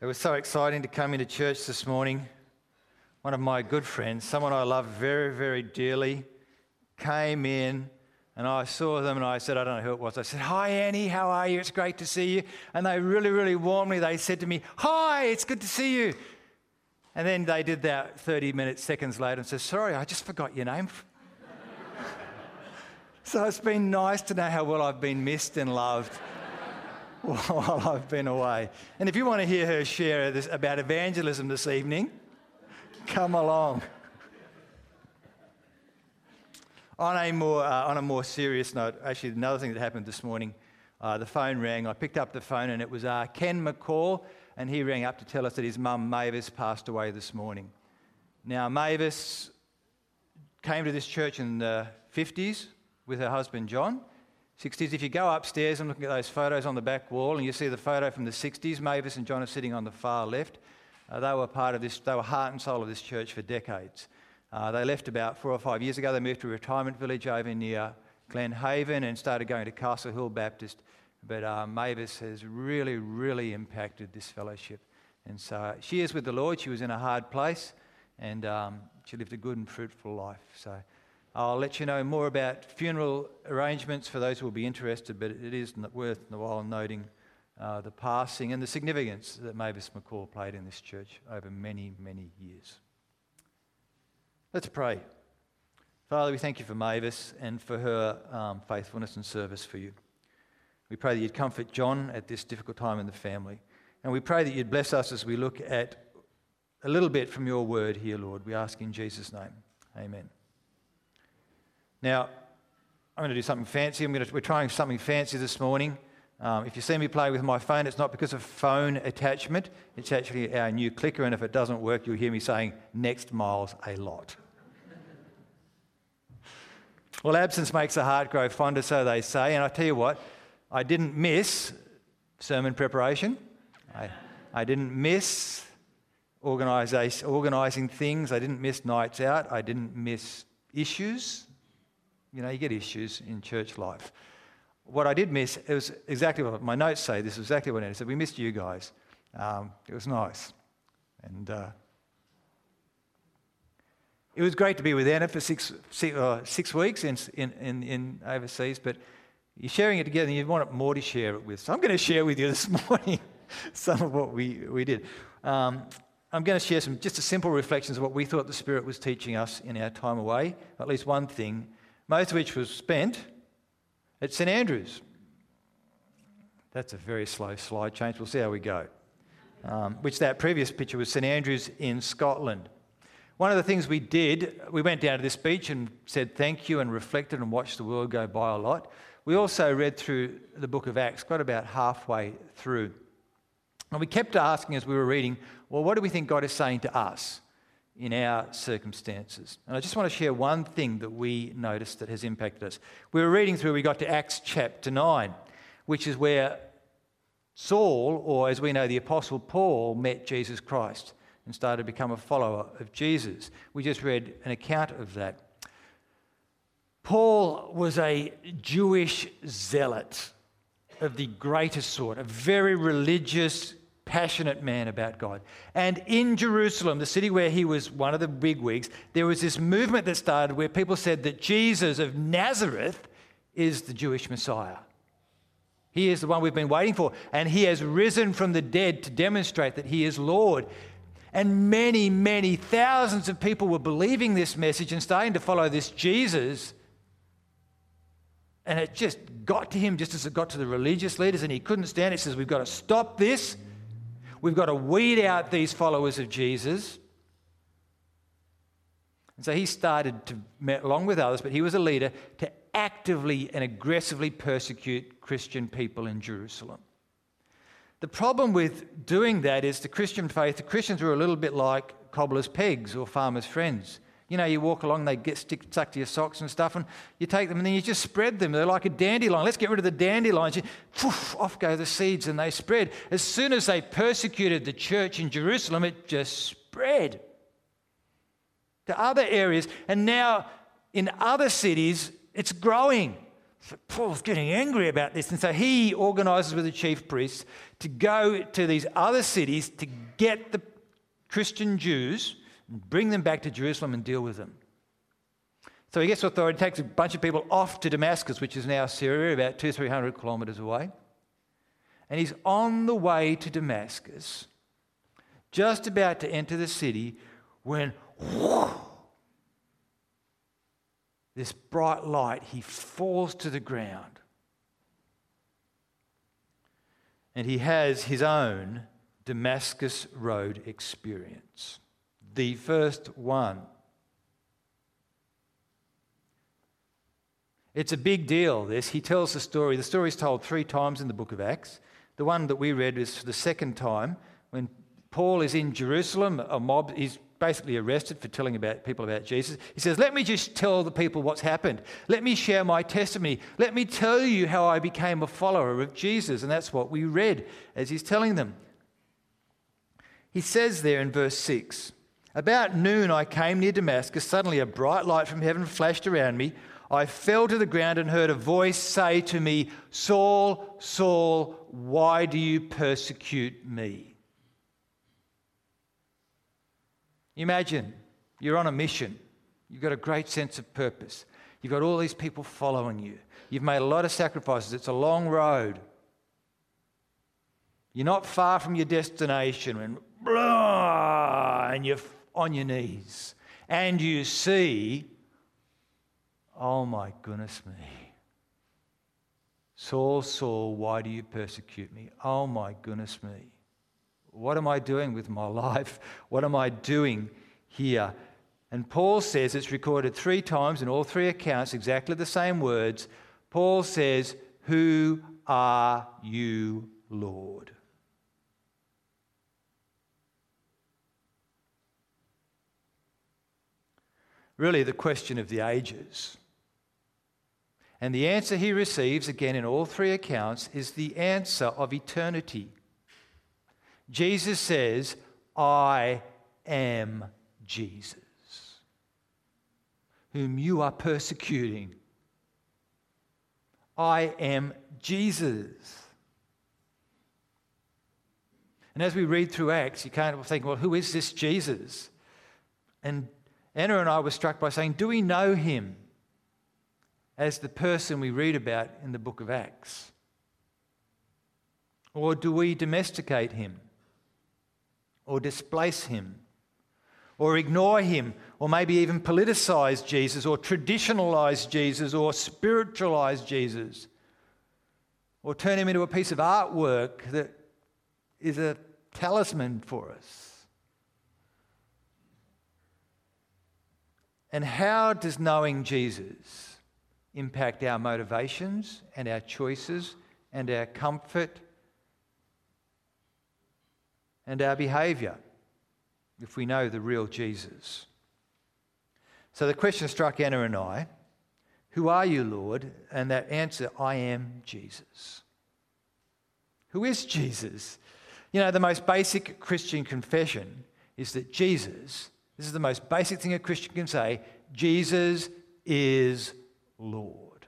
It was so exciting to come into church this morning. One of my good friends, someone I love very, very dearly, came in and I saw them and I said, I don't know who it was. I said, Hi, Annie, how are you? It's great to see you. And they really, really warmly, they said to me, Hi, it's good to see you. And then they did that 30 minutes, seconds later and said, Sorry, I just forgot your name. so it's been nice to know how well I've been missed and loved while I've been away. And if you want to hear her share this, about evangelism this evening, come along. on, a more, uh, on a more serious note, actually, another thing that happened this morning, uh, the phone rang. I picked up the phone and it was uh, Ken McCall, and he rang up to tell us that his mum, Mavis, passed away this morning. Now, Mavis came to this church in the 50s with her husband John. 60s. If you go upstairs and look at those photos on the back wall, and you see the photo from the 60s, Mavis and John are sitting on the far left. Uh, they were part of this, they were heart and soul of this church for decades. Uh, they left about four or five years ago. They moved to a retirement village over near Glenhaven and started going to Castle Hill Baptist. But uh, Mavis has really, really impacted this fellowship. And so she is with the Lord. She was in a hard place and um, she lived a good and fruitful life. So I'll let you know more about funeral arrangements for those who will be interested, but it is worth while noting uh, the passing and the significance that Mavis McCall played in this church over many, many years. Let's pray. Father, we thank you for Mavis and for her um, faithfulness and service for you. We pray that you'd comfort John at this difficult time in the family. And we pray that you'd bless us as we look at a little bit from your word here, Lord. We ask in Jesus' name. Amen. Now, I'm going to do something fancy. To, we're trying something fancy this morning. Um, if you see me play with my phone, it's not because of phone attachment. It's actually our new clicker, and if it doesn't work, you'll hear me saying next miles a lot. well, absence makes the heart grow fonder, so they say. And I tell you what, I didn't miss sermon preparation. I, I didn't miss organising things. I didn't miss nights out. I didn't miss issues. You know, you get issues in church life. What I did miss, it was exactly what my notes say. This is exactly what it said. We missed you guys. Um, it was nice. And uh, it was great to be with Anna for six, six, uh, six weeks in, in, in, overseas, but you're sharing it together and you want more to share it with. So I'm going to share with you this morning some of what we, we did. Um, I'm going to share some just a simple reflections of what we thought the Spirit was teaching us in our time away, at least one thing most of which was spent at St Andrews. That's a very slow slide change. We'll see how we go. Um, which that previous picture was St Andrews in Scotland. One of the things we did, we went down to this beach and said thank you and reflected and watched the world go by a lot. We also read through the book of Acts, got about halfway through. And we kept asking as we were reading, well, what do we think God is saying to us? In our circumstances. And I just want to share one thing that we noticed that has impacted us. We were reading through, we got to Acts chapter 9, which is where Saul, or as we know, the Apostle Paul, met Jesus Christ and started to become a follower of Jesus. We just read an account of that. Paul was a Jewish zealot of the greatest sort, a very religious, passionate man about God. And in Jerusalem, the city where he was one of the bigwigs, there was this movement that started where people said that Jesus of Nazareth is the Jewish Messiah. He is the one we've been waiting for. And he has risen from the dead to demonstrate that he is Lord. And many, many thousands of people were believing this message and starting to follow this Jesus. And it just got to him just as it got to the religious leaders, and he couldn't stand it. He says, We've got to stop this. We've got to weed out these followers of Jesus. And so he started to, met along with others, but he was a leader, to actively and aggressively persecute Christian people in Jerusalem. The problem with doing that is the Christian faith, the Christians were a little bit like cobbler's pegs or farmer's friends. You know, you walk along, they get stick, stuck to your socks and stuff, and you take them and then you just spread them. They're like a dandelion. Let's get rid of the dandelions. You, poof, off go the seeds and they spread. As soon as they persecuted the church in Jerusalem, it just spread to other areas. And now in other cities, it's growing. So Paul's getting angry about this. And so he organizes with the chief priests to go to these other cities to get the Christian Jews bring them back to Jerusalem and deal with them. So he gets authority, takes a bunch of people off to Damascus, which is now Syria, about two, three hundred kilometres away. And he's on the way to Damascus, just about to enter the city, when this bright light, he falls to the ground. And he has his own Damascus Road experience, the first one. It's a big deal, this. He tells the story. The story is told three times in the book of Acts. The one that we read is for the second time when Paul is in Jerusalem. A mob, is basically arrested for telling about people about Jesus. He says, Let me just tell the people what's happened. Let me share my testimony. Let me tell you how I became a follower of Jesus. And that's what we read as he's telling them. He says there in verse 6 About noon I came near Damascus. Suddenly a bright light from heaven flashed around me. I fell to the ground and heard a voice say to me, Saul, Saul, why do you persecute me? Imagine you're on a mission. You've got a great sense of purpose. You've got all these people following you. You've made a lot of sacrifices. It's a long road. You're not far from your destination and blah, and you're on your knees. And you see Oh my goodness me. Saul, Saul, why do you persecute me? Oh my goodness me. What am I doing with my life? What am I doing here? And Paul says it's recorded three times in all three accounts, exactly the same words. Paul says, Who are you, Lord? Really, the question of the ages. And the answer he receives, again in all three accounts, is the answer of eternity. Jesus says, I am Jesus, whom you are persecuting. I am Jesus. And as we read through Acts, you can't think, well, who is this Jesus? And Anna and I were struck by saying, do we know him? as the person we read about in the book of Acts? Or do we domesticate him? Or displace him? Or ignore him? Or maybe even politicize Jesus? Or traditionalize Jesus? Or spiritualize Jesus? Or turn him into a piece of artwork that is a talisman for us? And how does knowing Jesus impact our motivations and our choices and our comfort and our behavior if we know the real Jesus. So the question struck Anna and I Who are you, Lord? And that answer, I am Jesus. Who is Jesus? You know, the most basic Christian confession is that Jesus, this is the most basic thing a Christian can say Jesus is Lord.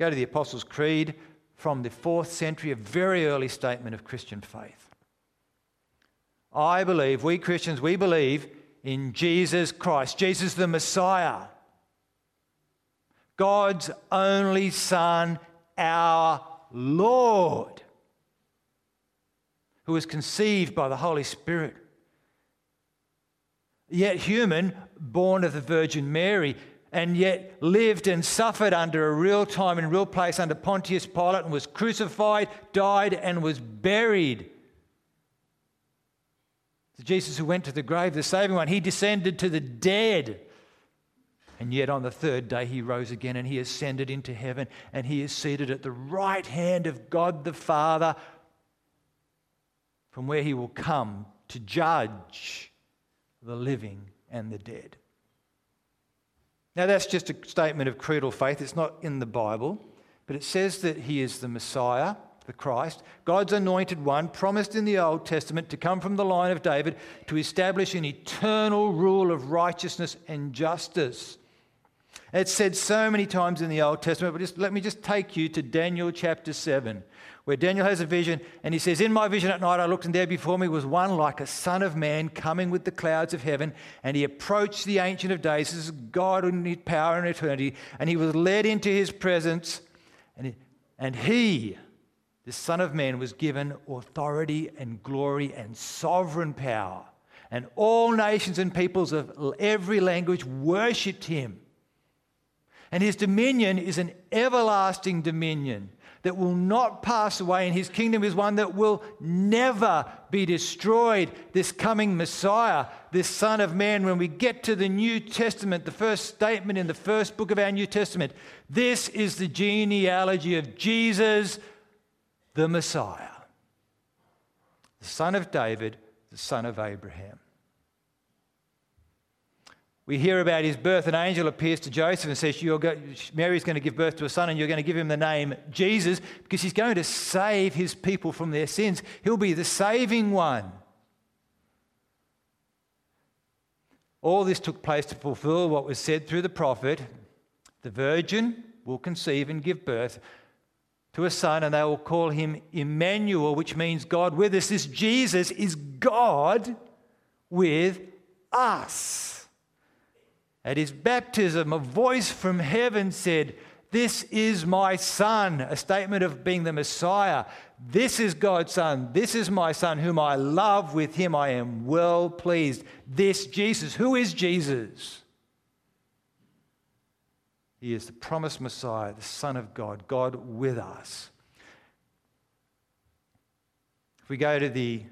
Go to the Apostles' Creed from the fourth century, a very early statement of Christian faith. I believe, we Christians, we believe in Jesus Christ, Jesus the Messiah, God's only Son, our Lord, who was conceived by the Holy Spirit. Yet human, born of the Virgin Mary, and yet lived and suffered under a real time and real place under Pontius Pilate and was crucified, died, and was buried. The Jesus who went to the grave, the saving one, he descended to the dead. And yet on the third day he rose again and he ascended into heaven and he is seated at the right hand of God the Father, from where he will come to judge the living and the dead. Now, that's just a statement of creedal faith. It's not in the Bible, but it says that he is the Messiah, the Christ, God's anointed one, promised in the Old Testament to come from the line of David to establish an eternal rule of righteousness and justice. It's said so many times in the Old Testament, but just let me just take you to Daniel chapter 7, where Daniel has a vision and he says, In my vision at night I looked, and there before me was one like a son of man coming with the clouds of heaven, and he approached the Ancient of Days. This is God in his power and eternity, and he was led into his presence, and he, and he the Son of Man was given authority and glory and sovereign power. And all nations and peoples of every language worshipped him. And his dominion is an everlasting dominion that will not pass away, and his kingdom is one that will never be destroyed. This coming Messiah, this Son of Man, when we get to the New Testament, the first statement in the first book of our New Testament, this is the genealogy of Jesus, the Messiah, the son of David, the son of Abraham. We hear about his birth. An angel appears to Joseph and says, go, Mary's going to give birth to a son, and you're going to give him the name Jesus because he's going to save his people from their sins. He'll be the saving one. All this took place to fulfill what was said through the prophet the virgin will conceive and give birth to a son, and they will call him Emmanuel, which means God with us. This Jesus is God with us. At his baptism, a voice from heaven said, This is my son, a statement of being the Messiah. This is God's son. This is my son, whom I love. With him I am well pleased. This Jesus. Who is Jesus? He is the promised Messiah, the Son of God, God with us. If we go to the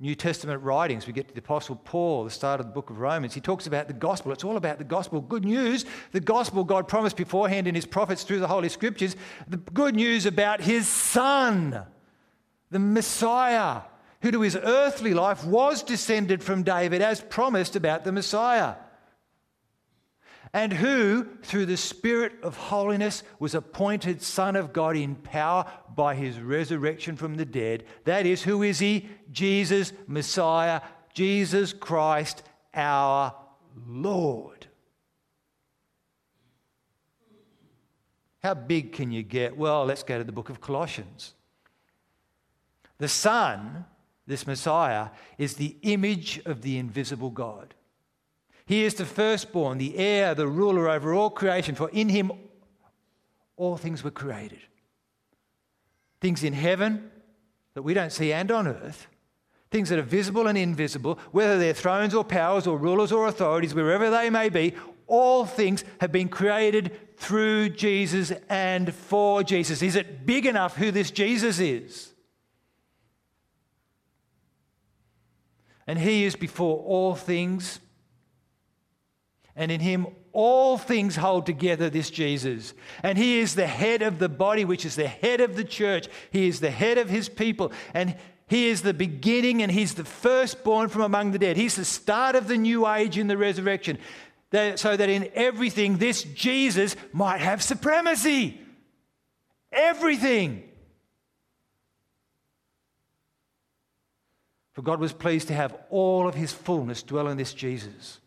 New Testament writings, we get to the Apostle Paul, the start of the book of Romans. He talks about the gospel. It's all about the gospel. Good news, the gospel God promised beforehand in his prophets through the Holy Scriptures. The good news about his Son, the Messiah, who to his earthly life was descended from David as promised about the Messiah and who, through the Spirit of holiness, was appointed Son of God in power by his resurrection from the dead. That is, who is he? Jesus, Messiah, Jesus Christ, our Lord. How big can you get? Well, let's go to the book of Colossians. The Son, this Messiah, is the image of the invisible God. He is the firstborn, the heir, the ruler over all creation, for in him all things were created. Things in heaven that we don't see and on earth, things that are visible and invisible, whether they're thrones or powers or rulers or authorities, wherever they may be, all things have been created through Jesus and for Jesus. Is it big enough who this Jesus is? And he is before all things and in him all things hold together this Jesus. And he is the head of the body, which is the head of the church. He is the head of his people. And he is the beginning and he's the firstborn from among the dead. He's the start of the new age in the resurrection. so that in everything, this Jesus might have supremacy. Everything. For God was pleased to have all of his fullness dwell in this Jesus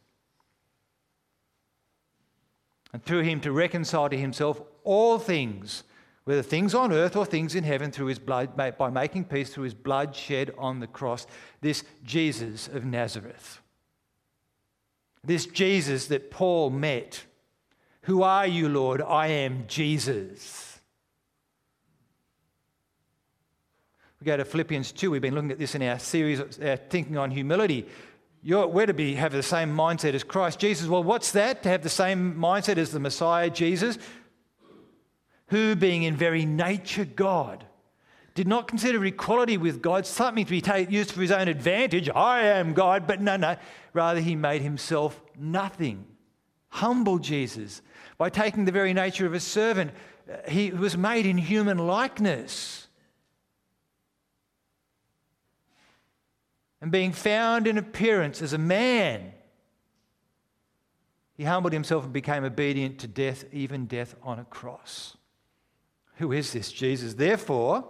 and through him to reconcile to himself all things, whether things on earth or things in heaven, through his blood, by making peace through his blood shed on the cross. This Jesus of Nazareth. This Jesus that Paul met. Who are you, Lord? I am Jesus. We go to Philippians 2. We've been looking at this in our series, our Thinking on Humility. You're, we're to be, have the same mindset as Christ Jesus. Well, what's that? To have the same mindset as the Messiah Jesus, who, being in very nature God, did not consider equality with God something to be used for his own advantage. I am God, but no, no. Rather, he made himself nothing. Humble Jesus by taking the very nature of a servant. Uh, he was made in human likeness. And being found in appearance as a man, he humbled himself and became obedient to death, even death on a cross. Who is this Jesus? Therefore,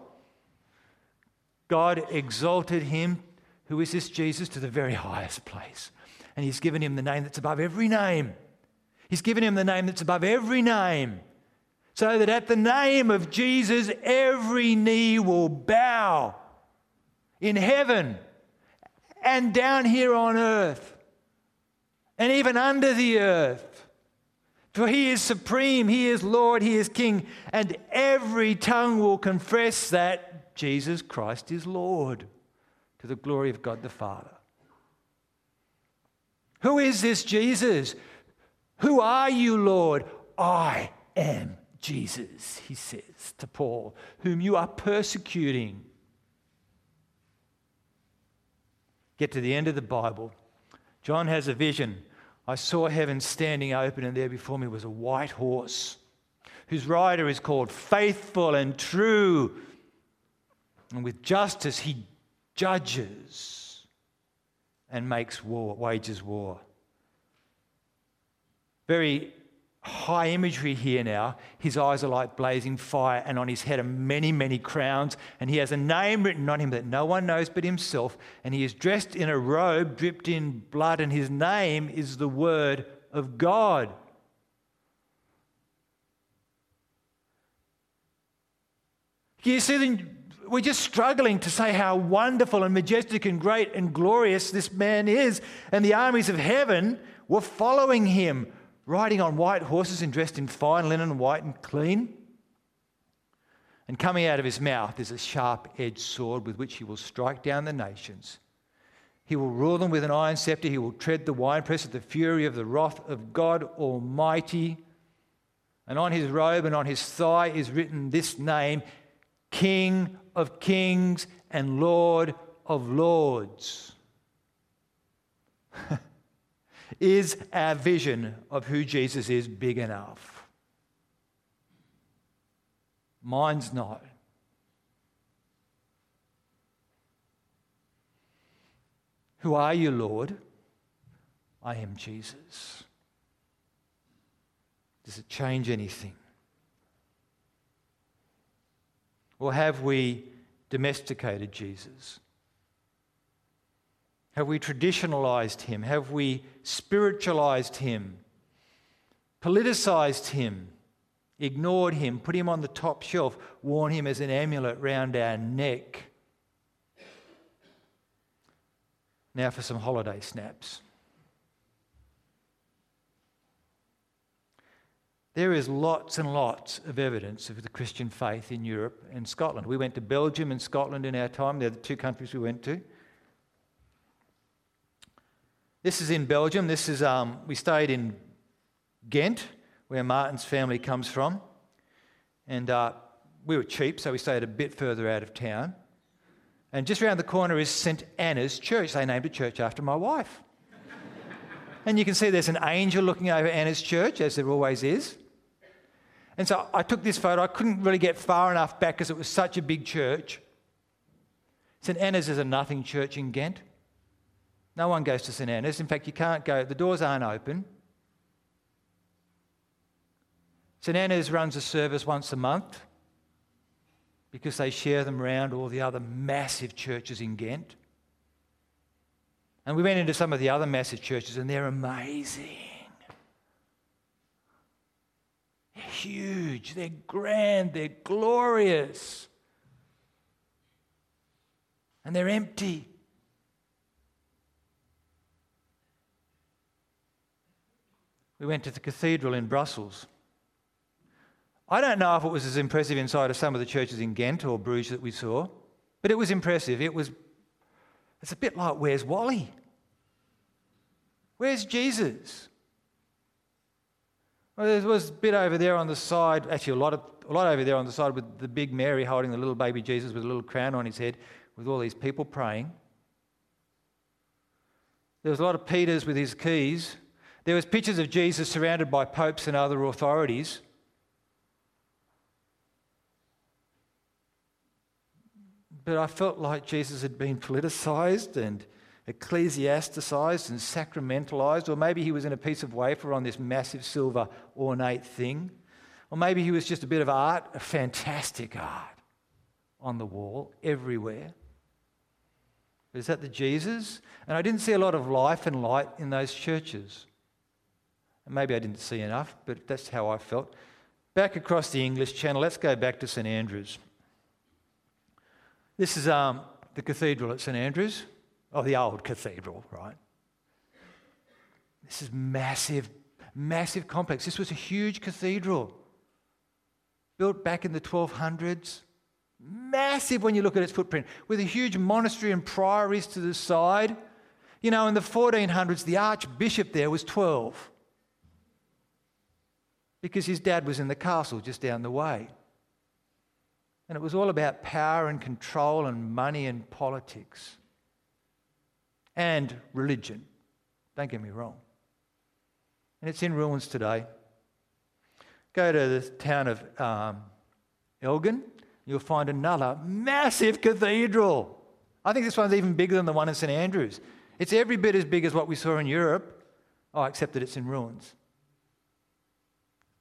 God exalted him, who is this Jesus, to the very highest place. And he's given him the name that's above every name. He's given him the name that's above every name, so that at the name of Jesus, every knee will bow in heaven and down here on earth and even under the earth. For he is supreme, he is Lord, he is King, and every tongue will confess that Jesus Christ is Lord to the glory of God the Father. Who is this Jesus? Who are you, Lord? I am Jesus, he says to Paul, whom you are persecuting. Get to the end of the Bible. John has a vision. I saw heaven standing open, and there before me was a white horse, whose rider is called Faithful and True. And with justice, he judges and makes war, wages war. Very high imagery here now. His eyes are like blazing fire, and on his head are many, many crowns. And he has a name written on him that no one knows but himself. And he is dressed in a robe dripped in blood, and his name is the Word of God. You see, we're just struggling to say how wonderful and majestic and great and glorious this man is. And the armies of heaven were following him riding on white horses and dressed in fine linen, white and clean. And coming out of his mouth is a sharp edged sword with which he will strike down the nations. He will rule them with an iron scepter. He will tread the winepress of the fury of the wrath of God Almighty. And on his robe and on his thigh is written this name King of Kings and Lord of Lords. Is our vision of who Jesus is big enough? Mine's not. Who are you, Lord? I am Jesus. Does it change anything? Or have we domesticated Jesus? Have we traditionalized him? Have we spiritualized him? Politicized him? Ignored him? Put him on the top shelf? Worn him as an amulet round our neck? Now for some holiday snaps. There is lots and lots of evidence of the Christian faith in Europe and Scotland. We went to Belgium and Scotland in our time. They're the two countries we went to. This is in Belgium. This is, um, we stayed in Ghent, where Martin's family comes from. And uh, we were cheap, so we stayed a bit further out of town. And just around the corner is St. Anna's Church. They named a church after my wife. and you can see there's an angel looking over Anna's church, as there always is. And so I took this photo. I couldn't really get far enough back because it was such a big church. St. Anna's is a nothing church in Ghent. No one goes to St Anna's. In fact, you can't go, the doors aren't open. St Anna's runs a service once a month because they share them around all the other massive churches in Ghent. And we went into some of the other massive churches, and they're amazing. They're huge, they're grand, they're glorious. And they're empty. We went to the cathedral in Brussels. I don't know if it was as impressive inside as some of the churches in Ghent or Bruges that we saw, but it was impressive. It was, it's a bit like, where's Wally? Where's Jesus? Well, there was a bit over there on the side, actually, a lot, of, a lot over there on the side with the big Mary holding the little baby Jesus with a little crown on his head, with all these people praying. There was a lot of Peters with his keys there was pictures of Jesus surrounded by popes and other authorities. But I felt like Jesus had been politicized and ecclesiasticized and sacramentalized, or maybe he was in a piece of wafer on this massive silver ornate thing, or maybe he was just a bit of art, a fantastic art on the wall everywhere. Is that the Jesus? And I didn't see a lot of life and light in those churches. Maybe I didn't see enough, but that's how I felt. Back across the English Channel, let's go back to St Andrews. This is um, the cathedral at St Andrews, or the old cathedral, right? This is massive, massive complex. This was a huge cathedral built back in the 1200s. Massive when you look at its footprint, with a huge monastery and priories to the side. You know, in the 1400s, the archbishop there was 12 because his dad was in the castle just down the way. And it was all about power and control and money and politics and religion. Don't get me wrong. And it's in ruins today. Go to the town of um, Elgin, you'll find another massive cathedral. I think this one's even bigger than the one in St Andrews. It's every bit as big as what we saw in Europe, oh, except that it's in ruins.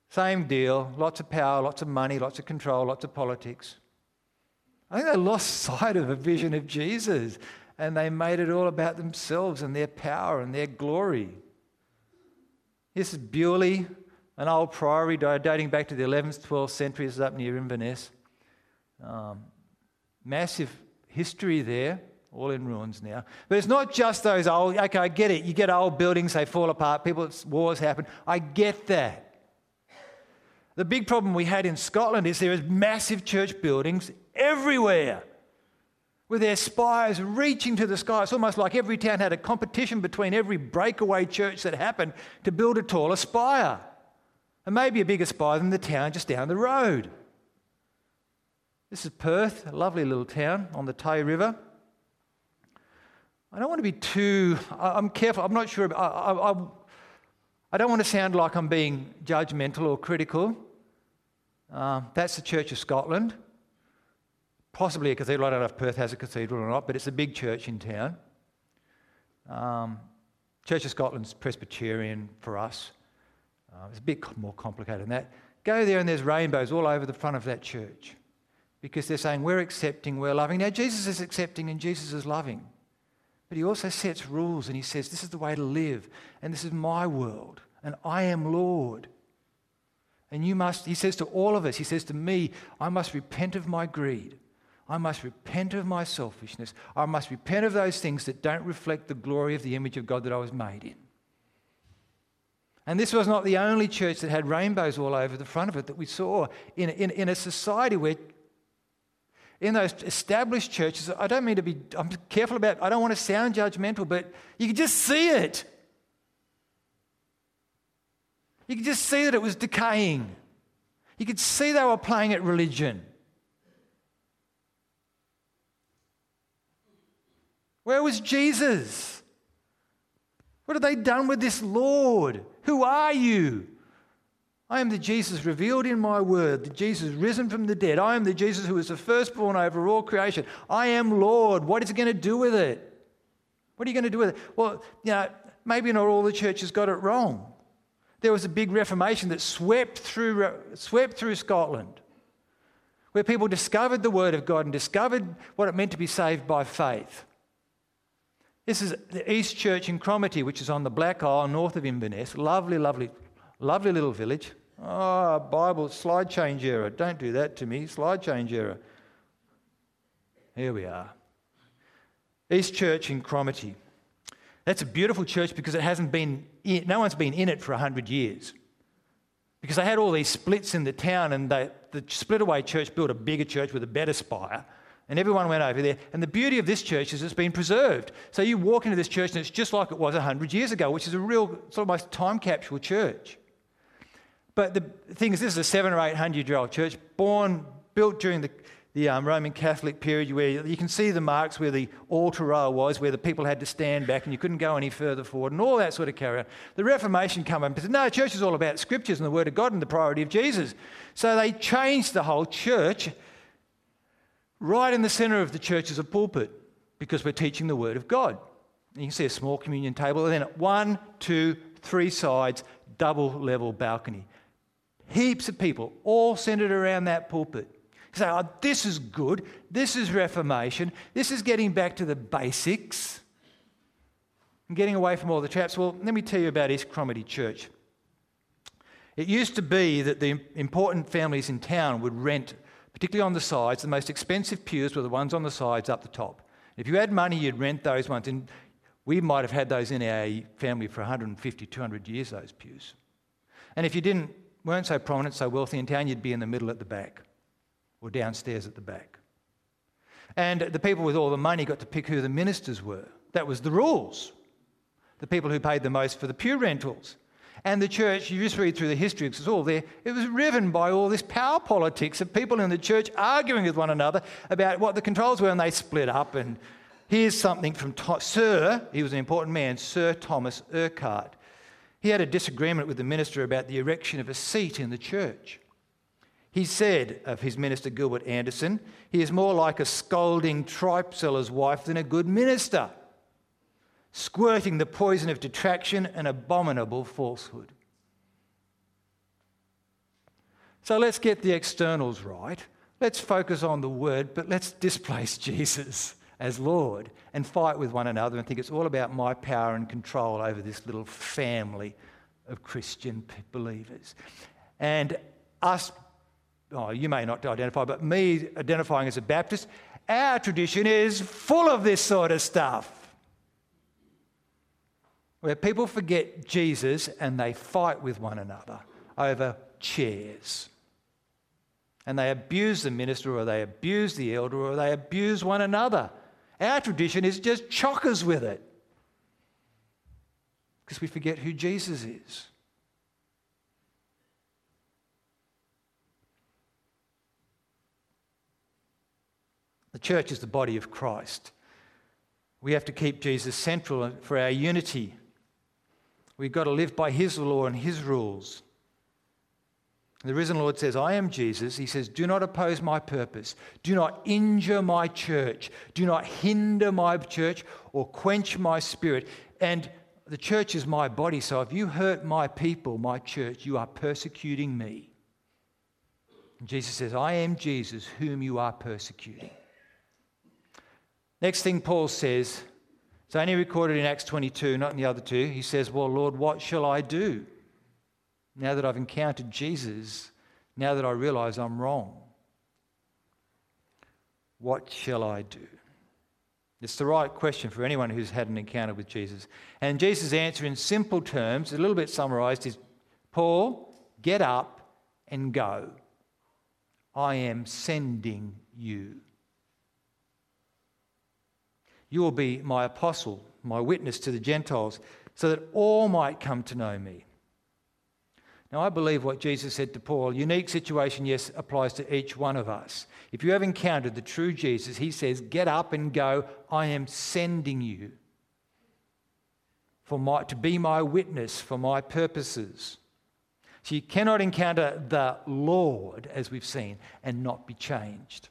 Same deal lots of power, lots of money, lots of control, lots of politics. I think they lost sight of the vision of Jesus and they made it all about themselves and their power and their glory. This is Beauly, an old priory dating back to the 11th, 12th centuries up near Inverness. Um, massive history there, all in ruins now. But it's not just those old, okay, I get it. You get old buildings, they fall apart, people, wars happen. I get that. The big problem we had in Scotland is there is massive church buildings everywhere with their spires reaching to the sky. It's almost like every town had a competition between every breakaway church that happened to build a taller spire. And maybe a bigger spire than the town just down the road. This is Perth, a lovely little town on the Tay River. I don't want to be too, I'm careful, I'm not sure, I, I, I, I don't want to sound like I'm being judgmental or critical. Uh, that's the Church of Scotland. Possibly a cathedral. I don't know if Perth has a cathedral or not, but it's a big church in town. Um, church of Scotland's Presbyterian for us. Uh, it's a bit more complicated than that. Go there and there's rainbows all over the front of that church because they're saying we're accepting, we're loving. Now, Jesus is accepting and Jesus is loving. But he also sets rules and he says, This is the way to live, and this is my world, and I am Lord. And you must, he says to all of us, he says to me, I must repent of my greed. I must repent of my selfishness. I must repent of those things that don't reflect the glory of the image of God that I was made in. And this was not the only church that had rainbows all over the front of it that we saw in, in, in a society where, in those established churches, I don't mean to be, I'm careful about, I don't want to sound judgmental, but you can just see it. You could just see that it was decaying. You could see they were playing at religion. Where was Jesus? What have they done with this Lord? Who are you? I am the Jesus revealed in my word, the Jesus risen from the dead. I am the Jesus who is the firstborn over all creation. I am Lord. What is he going to do with it? What are you going to do with it? Well, you know, maybe not all the churches got it wrong there was a big reformation that swept through, swept through Scotland, where people discovered the Word of God and discovered what it meant to be saved by faith. This is the East Church in Cromarty, which is on the Black Isle north of Inverness. Lovely, lovely, lovely little village. Oh, Bible, slide change error. Don't do that to me. Slide change error. Here we are. East Church in Cromarty. That's a beautiful church because it hasn't been, in, no one's been in it for 100 years. Because they had all these splits in the town, and they, the split away church built a bigger church with a better spire, and everyone went over there. And the beauty of this church is it's been preserved. So you walk into this church, and it's just like it was 100 years ago, which is a real, sort of almost time capsule church. But the thing is, this is a seven or eight hundred year old church, born, built during the the um, Roman Catholic period where you can see the marks where the altar rail was, where the people had to stand back and you couldn't go any further forward, and all that sort of carry on. The Reformation came up and said, no, church is all about scriptures and the Word of God and the priority of Jesus. So they changed the whole church. Right in the centre of the church is a pulpit because we're teaching the Word of God. You can see a small communion table, and then one, two, three sides, double level balcony. Heaps of people, all centered around that pulpit say, oh, this is good. This is reformation. This is getting back to the basics and getting away from all the traps. Well, let me tell you about East Cromarty Church. It used to be that the important families in town would rent, particularly on the sides, the most expensive pews were the ones on the sides up the top. If you had money, you'd rent those ones. And we might have had those in our family for 150, 200 years, those pews. And if you didn't, weren't so prominent, so wealthy in town, you'd be in the middle at the back or downstairs at the back. And the people with all the money got to pick who the ministers were. That was the rules. The people who paid the most for the pew rentals. And the church, you just read through the history, it's all there, it was riven by all this power politics of people in the church arguing with one another about what the controls were, and they split up. And here's something from Sir, he was an important man, Sir Thomas Urquhart. He had a disagreement with the minister about the erection of a seat in the church. He said of his minister Gilbert Anderson, he is more like a scolding tripe seller's wife than a good minister squirting the poison of detraction and abominable falsehood. So let's get the externals right. Let's focus on the word, but let's displace Jesus as Lord and fight with one another and think it's all about my power and control over this little family of Christian believers. And us, oh, you may not identify, but me identifying as a Baptist, our tradition is full of this sort of stuff where people forget Jesus and they fight with one another over chairs. And they abuse the minister or they abuse the elder or they abuse one another. Our tradition is just chockers with it because we forget who Jesus is. The church is the body of Christ. We have to keep Jesus central for our unity We've got to live by His law and His rules. The risen Lord says, I am Jesus. He says, Do not oppose my purpose. Do not injure my church. Do not hinder my church or quench my spirit. And the church is my body, so if you hurt my people, my church, you are persecuting me. And Jesus says, I am Jesus, whom you are persecuting. Next thing Paul says, it's only recorded in Acts 22, not in the other two. He says, Well, Lord, what shall I do? Now that I've encountered Jesus, now that I realize I'm wrong, what shall I do? It's the right question for anyone who's had an encounter with Jesus. And Jesus' answer, in simple terms, a little bit summarized, is Paul, get up and go. I am sending you. You will be my apostle, my witness to the Gentiles, so that all might come to know me. Now, I believe what Jesus said to Paul, unique situation, yes, applies to each one of us. If you have encountered the true Jesus, he says, Get up and go. I am sending you for my, to be my witness for my purposes. So you cannot encounter the Lord, as we've seen, and not be changed.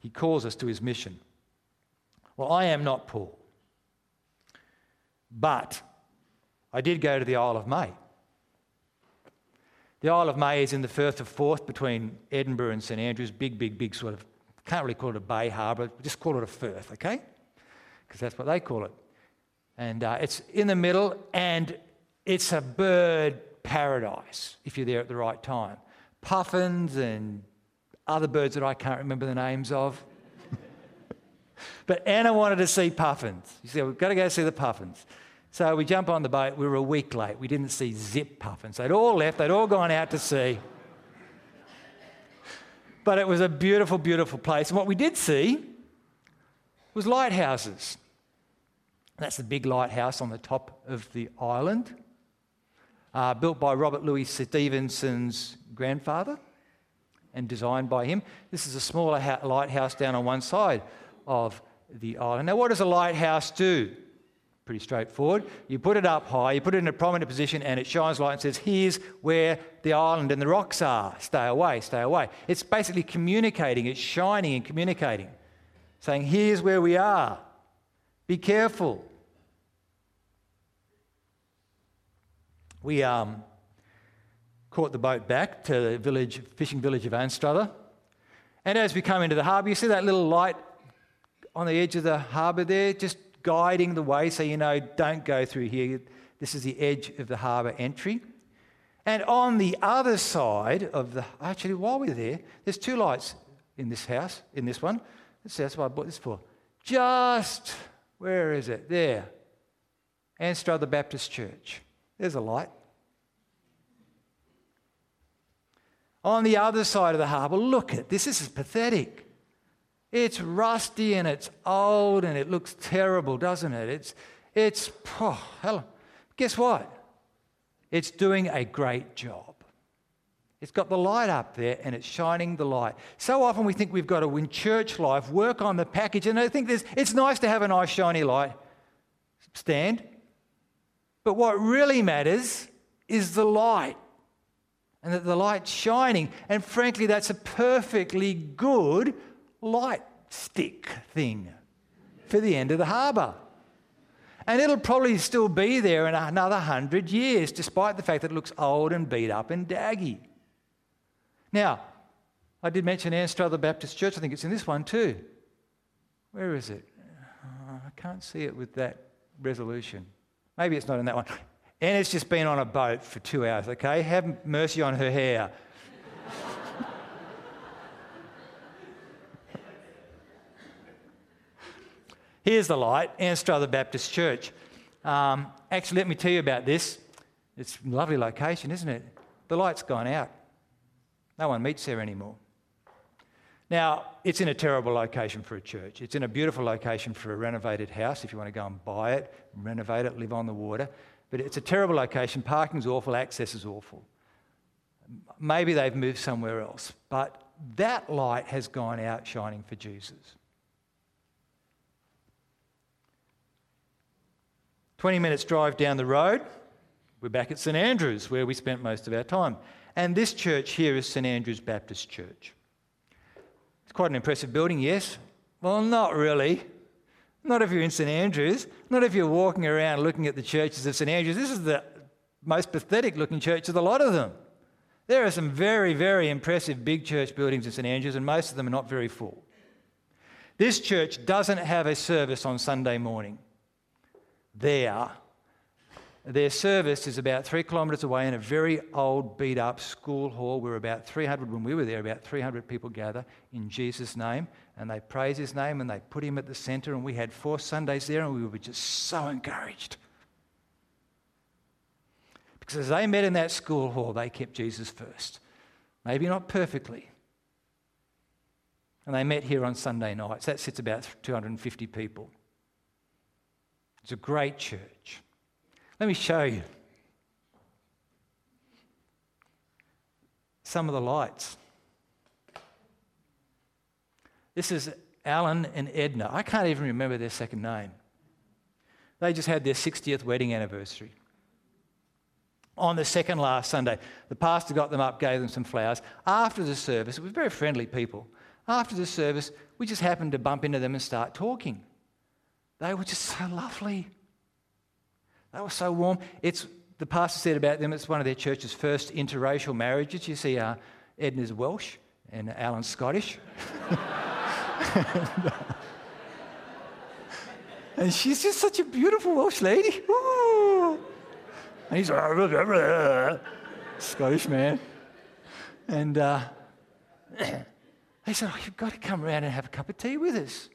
He calls us to his mission. Well, I am not Paul. But I did go to the Isle of May. The Isle of May is in the Firth of Forth between Edinburgh and St Andrews. Big, big, big sort of, can't really call it a bay harbour, just call it a firth, okay? Because that's what they call it. And uh, it's in the middle and it's a bird paradise if you're there at the right time. Puffins and other birds that I can't remember the names of. But Anna wanted to see puffins. She said, We've got to go see the puffins. So we jump on the boat. We were a week late. We didn't see zip puffins. They'd all left, they'd all gone out to sea. But it was a beautiful, beautiful place. And what we did see was lighthouses. That's the big lighthouse on the top of the island, uh, built by Robert Louis Stevenson's grandfather and designed by him. This is a smaller ha- lighthouse down on one side of the island. Now, what does a lighthouse do? Pretty straightforward. You put it up high, you put it in a prominent position, and it shines light and says, Here's where the island and the rocks are. Stay away, stay away. It's basically communicating, it's shining and communicating, saying, Here's where we are. Be careful. We um, caught the boat back to the village, fishing village of Anstruther. And as we come into the harbour, you see that little light on the edge of the harbour there, just guiding the way so you know, don't go through here. This is the edge of the harbour entry. And on the other side of the, actually, while we're there, there's two lights in this house, in this one. That's what I bought this for. Just, where is it? There. Anstruther Baptist Church. There's a light. On the other side of the harbour, look at this. This is pathetic. It's rusty and it's old and it looks terrible, doesn't it? It's, it's, oh, hell. Guess what? It's doing a great job. It's got the light up there and it's shining the light. So often we think we've got to, in church life, work on the package. And I think it's nice to have a nice shiny light stand. But what really matters is the light. And that the light's shining. And frankly, that's a perfectly good light stick thing for the end of the harbour. And it'll probably still be there in another hundred years, despite the fact that it looks old and beat up and daggy. Now, I did mention Anstruther Baptist Church. I think it's in this one too. Where is it? Uh, I can't see it with that resolution. Maybe it's not in that one. Anna's just been on a boat for two hours, okay? Have mercy on her hair. Here's the light, Anstruther Baptist Church. Um, actually, let me tell you about this. It's a lovely location, isn't it? The light's gone out. No one meets there anymore. Now, it's in a terrible location for a church. It's in a beautiful location for a renovated house if you want to go and buy it, renovate it, live on the water. But it's a terrible location. Parking's awful, access is awful. Maybe they've moved somewhere else. But that light has gone out shining for Jesus. 20 minutes drive down the road, we're back at St Andrews, where we spent most of our time. And this church here is St Andrews Baptist Church. It's quite an impressive building, yes? Well, not really. Not if you're in St Andrews, not if you're walking around looking at the churches of St Andrews. This is the most pathetic looking church of a lot of them. There are some very, very impressive big church buildings in St Andrews, and most of them are not very full. This church doesn't have a service on Sunday morning there. Their service is about three kilometres away in a very old, beat up school hall where about 300, when we were there, about 300 people gather in Jesus' name and they praise his name and they put him at the centre. And we had four Sundays there and we were just so encouraged. Because as they met in that school hall, they kept Jesus first. Maybe not perfectly. And they met here on Sunday nights. That sits about 250 people. It's a great church. Let me show you some of the lights. This is Alan and Edna. I can't even remember their second name. They just had their 60th wedding anniversary. On the second last Sunday, the pastor got them up, gave them some flowers. After the service, it was very friendly people. After the service, we just happened to bump into them and start talking. They were just so lovely. They were so warm. It's, the pastor said about them, it's one of their church's first interracial marriages. You see, uh, Edna's Welsh and Alan's Scottish. and she's just such a beautiful Welsh lady. Ooh. And he's a Scottish man. And uh, they said, oh, You've got to come around and have a cup of tea with us.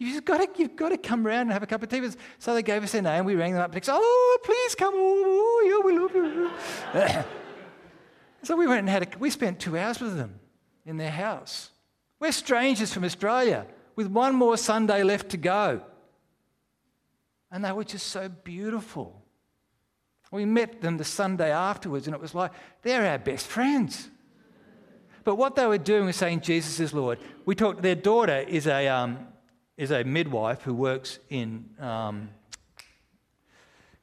You've got, to, you've got to come around and have a cup of tea. So they gave us their name. We rang them up and said, Oh, please come. Oh, yeah, we love you. so we went and had a, we spent two hours with them in their house. We're strangers from Australia with one more Sunday left to go. And they were just so beautiful. We met them the Sunday afterwards, and it was like, they're our best friends. But what they were doing was saying, Jesus is Lord. We talked, their daughter is a, um, is a midwife who works in, um,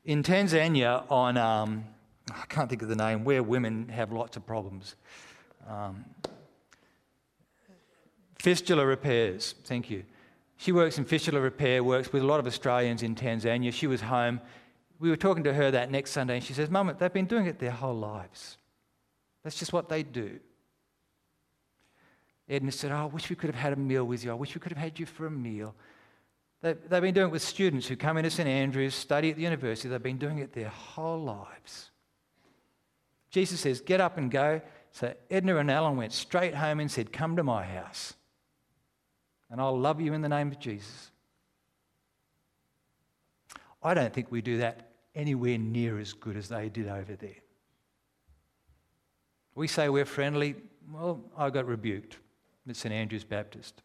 in Tanzania on, um, I can't think of the name, where women have lots of problems. Um, fistula repairs, thank you. She works in fistula repair, works with a lot of Australians in Tanzania. She was home. We were talking to her that next Sunday, and she says, Mum, they've been doing it their whole lives. That's just what they do. Edna said, Oh, I wish we could have had a meal with you. I wish we could have had you for a meal. They've, they've been doing it with students who come into St Andrews, study at the university. They've been doing it their whole lives. Jesus says, Get up and go. So Edna and Alan went straight home and said, Come to my house, and I'll love you in the name of Jesus. I don't think we do that anywhere near as good as they did over there. We say we're friendly. Well, I got rebuked St Andrew's Baptist.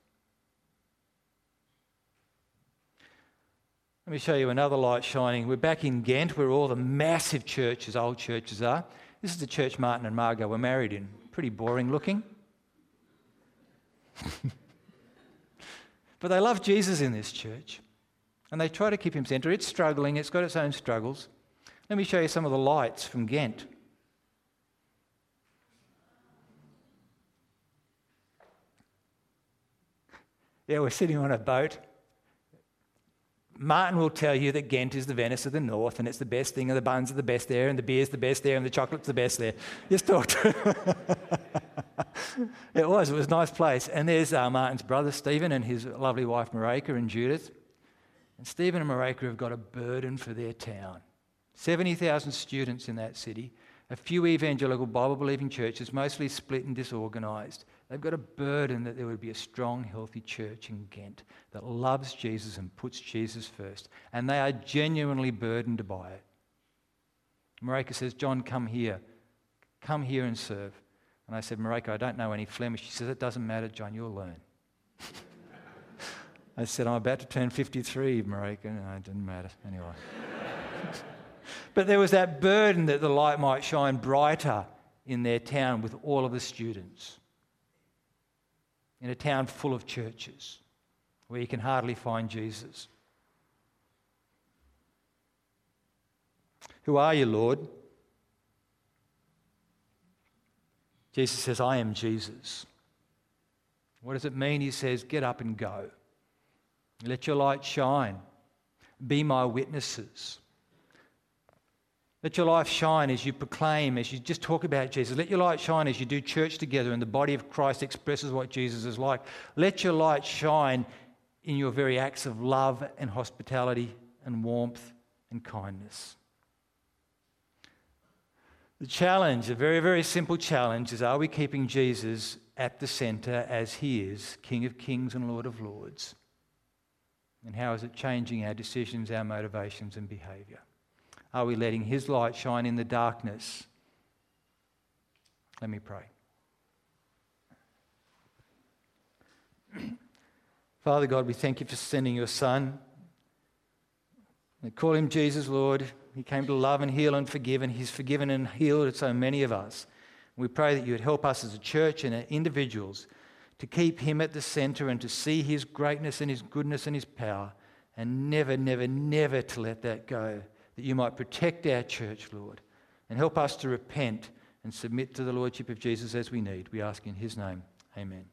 Let me show you another light shining. We're back in Ghent, where all the massive churches, old churches, are. This is the church Martin and Margot were married in. Pretty boring looking. but they love Jesus in this church. And they try to keep him centre. It's struggling, it's got its own struggles. Let me show you some of the lights from Ghent. Yeah, we're sitting on a boat. Martin will tell you that Ghent is the Venice of the North and it's the best thing, and the buns are the best there, and the beer's the best there, and the chocolate's the best there. Just talk to It was, it was a nice place. And there's uh, Martin's brother, Stephen, and his lovely wife, Marika, and Judith. And Stephen and Marika have got a burden for their town. 70,000 students in that city, a few evangelical Bible believing churches, mostly split and disorganized. They've got a burden that there would be a strong, healthy church in Ghent that loves Jesus and puts Jesus first. And they are genuinely burdened by it. Marika says, John, come here. Come here and serve. And I said, Marika, I don't know any Flemish. She says, It doesn't matter, John, you'll learn. I said, I'm about to turn 53, Marika. No, it didn't matter. Anyway. but there was that burden that the light might shine brighter in their town with all of the students. In a town full of churches where you can hardly find Jesus. Who are you, Lord? Jesus says, I am Jesus. What does it mean? He says, Get up and go. Let your light shine. Be my witnesses. Let your life shine as you proclaim, as you just talk about Jesus. Let your light shine as you do church together and the body of Christ expresses what Jesus is like. Let your light shine in your very acts of love and hospitality and warmth and kindness. The challenge, a very, very simple challenge, is are we keeping Jesus at the center as he is, King of kings and Lord of lords? And how is it changing our decisions, our motivations, and behavior? Are we letting His light shine in the darkness? Let me pray. Father God, we thank you for sending your Son. We call him Jesus, Lord. He came to love and heal and forgive, and he's forgiven and healed so many of us. We pray that you would help us as a church and as individuals to keep Him at the center and to see His greatness and His goodness and His power, and never, never, never to let that go. That you might protect our church, Lord, and help us to repent and submit to the Lordship of Jesus as we need. We ask in His name. Amen.